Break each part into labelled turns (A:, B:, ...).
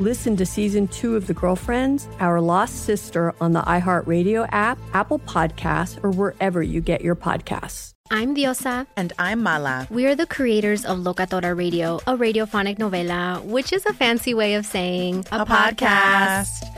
A: Listen to season two of The Girlfriends, Our Lost Sister on the iHeartRadio app, Apple Podcasts, or wherever you get your podcasts.
B: I'm Diosa.
C: And I'm Mala.
B: We are the creators of Locatora Radio, a radiophonic novela, which is a fancy way of saying
C: a, a podcast. podcast.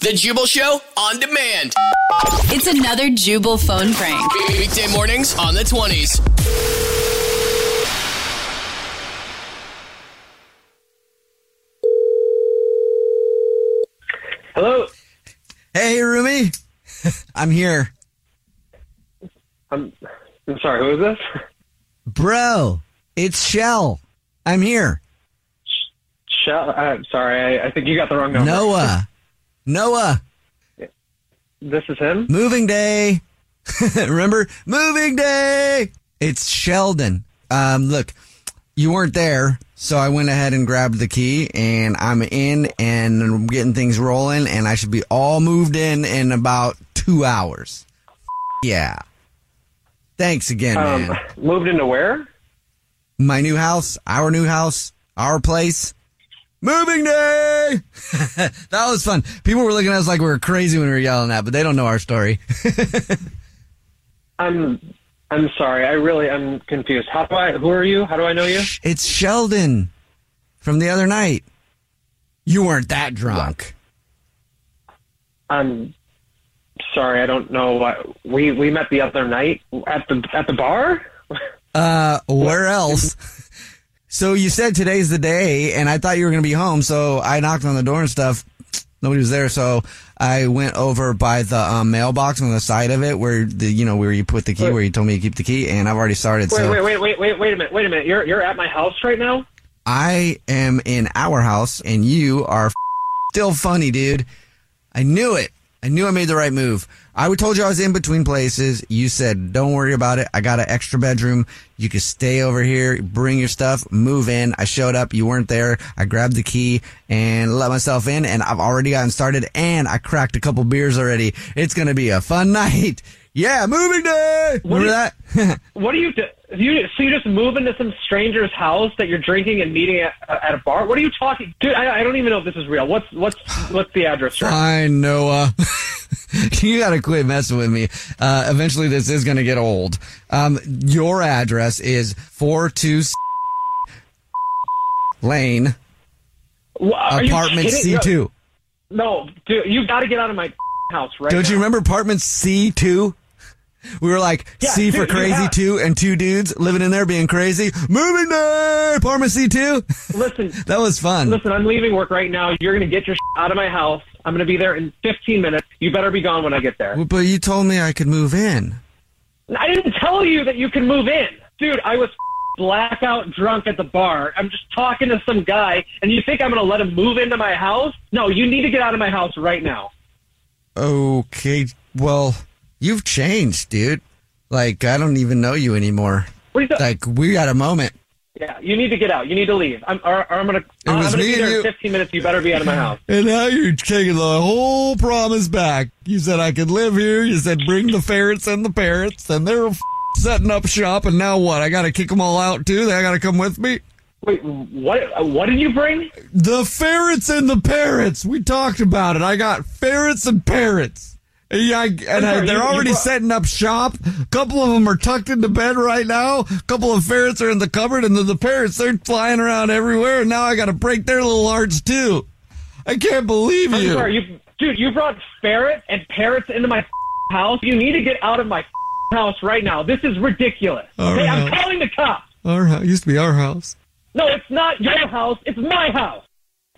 D: The Jubal Show on demand.
E: It's another Jubal phone prank.
D: Weekday mornings on the 20s.
F: Hello.
G: Hey, roomie. I'm here.
F: I'm, I'm sorry, who is this?
G: Bro, it's Shell. I'm here.
F: Shell? I'm sorry, I, I think you got the wrong number.
G: Noah. Noah.
F: This is him?
G: Moving day. Remember? Moving day. It's Sheldon. Um, look, you weren't there, so I went ahead and grabbed the key and I'm in and I'm getting things rolling and I should be all moved in in about two hours. Yeah. Thanks again, um, man.
F: Moved into where?
G: My new house, our new house, our place. Moving day. that was fun. People were looking at us like we were crazy when we were yelling that, but they don't know our story.
F: I'm I'm sorry. I really I'm confused. How do I? Who are you? How do I know you?
G: It's Sheldon from the other night. You weren't that drunk.
F: I'm sorry. I don't know what we we met the other night at the at the bar.
G: Uh, where else? So you said today's the day, and I thought you were going to be home. So I knocked on the door and stuff. Nobody was there, so I went over by the um, mailbox on the side of it, where the you know where you put the key, wait. where you told me to keep the key, and I've already started.
F: Wait,
G: so.
F: wait, wait, wait, wait, wait a minute, wait a minute. You're you're at my house right now.
G: I am in our house, and you are still funny, dude. I knew it. I knew I made the right move. I told you I was in between places. You said, don't worry about it. I got an extra bedroom. You can stay over here, bring your stuff, move in. I showed up. You weren't there. I grabbed the key and let myself in and I've already gotten started and I cracked a couple beers already. It's going to be a fun night. Yeah, moving day. What Remember
F: that? what do you do? You, so you just move into some stranger's house that you're drinking and meeting at, at a bar? What are you talking, dude? I, I don't even know if this is real. What's what's what's the address?
G: Fine, Noah. you got to quit messing with me. Uh, eventually, this is going to get old. Um, your address is four two Lane, apartment C two.
F: No, dude, you got to get out of my house right.
G: Don't
F: now.
G: you remember apartment C two? We were like yeah, C for crazy yeah. two and two dudes living in there being crazy. Moving day, C two.
F: Listen,
G: that was fun.
F: Listen, I'm leaving work right now. You're gonna get your out of my house. I'm gonna be there in 15 minutes. You better be gone when I get there.
G: But you told me I could move in.
F: I didn't tell you that you can move in, dude. I was blackout drunk at the bar. I'm just talking to some guy, and you think I'm going to let him move into my house? No, you need to get out of my house right now.
G: Okay, well, you've changed, dude. Like, I don't even know you anymore.
F: What are you
G: Like, we got a moment.
F: Yeah, you need to get out. You need to leave. I'm, or, or I'm going to. I'm
G: was
F: to
G: me
F: be
G: and
F: there
G: you.
F: in 15 minutes. You better be out of my house.
G: And now you're taking the whole promise back. You said I could live here. You said bring the ferrets and the parrots, and they're f- setting up shop. And now what? I got to kick them all out too. They got to come with me.
F: Wait, what? What did you bring?
G: The ferrets and the parrots. We talked about it. I got ferrets and parrots. Yeah, and
F: sorry,
G: they're
F: you- you
G: already
F: brought-
G: setting up shop. A couple of them are tucked into bed right now. A couple of ferrets are in the cupboard, and then the parrots they're flying around everywhere. And now I got to break their little hearts too. I can't believe you.
F: sorry, you, dude. You brought ferret and parrots into my house. You need to get out of my house right now. This is ridiculous.
G: All
F: okay, I'm calling the cops.
G: Our house used to be our house.
F: No, it's not your house. It's my house.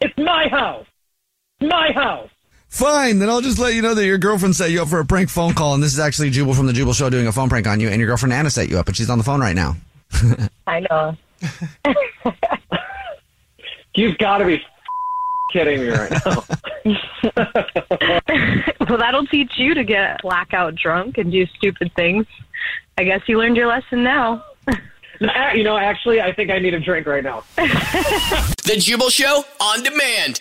F: It's my house. My house.
G: Fine, then I'll just let you know that your girlfriend set you up for a prank phone call, and this is actually Jubal from the Jubal Show doing a phone prank on you, and your girlfriend Anna set you up, but she's on the phone right now.
H: I know.
F: You've got to be kidding me right now.
H: well, that'll teach you to get blackout drunk and do stupid things. I guess you learned your lesson now.
F: You know, actually, I think I need a drink right now.
D: The Jubal Show on demand.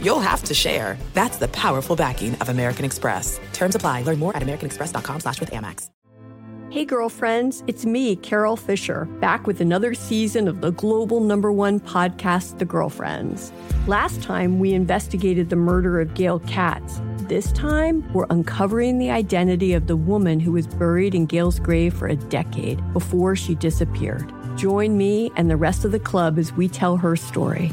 I: you'll have to share. That's the powerful backing of American Express. Terms apply. Learn more at americanexpress.com slash with Amex.
A: Hey, girlfriends, it's me, Carol Fisher, back with another season of the global number one podcast, The Girlfriends. Last time, we investigated the murder of Gail Katz. This time, we're uncovering the identity of the woman who was buried in Gail's grave for a decade before she disappeared. Join me and the rest of the club as we tell her story.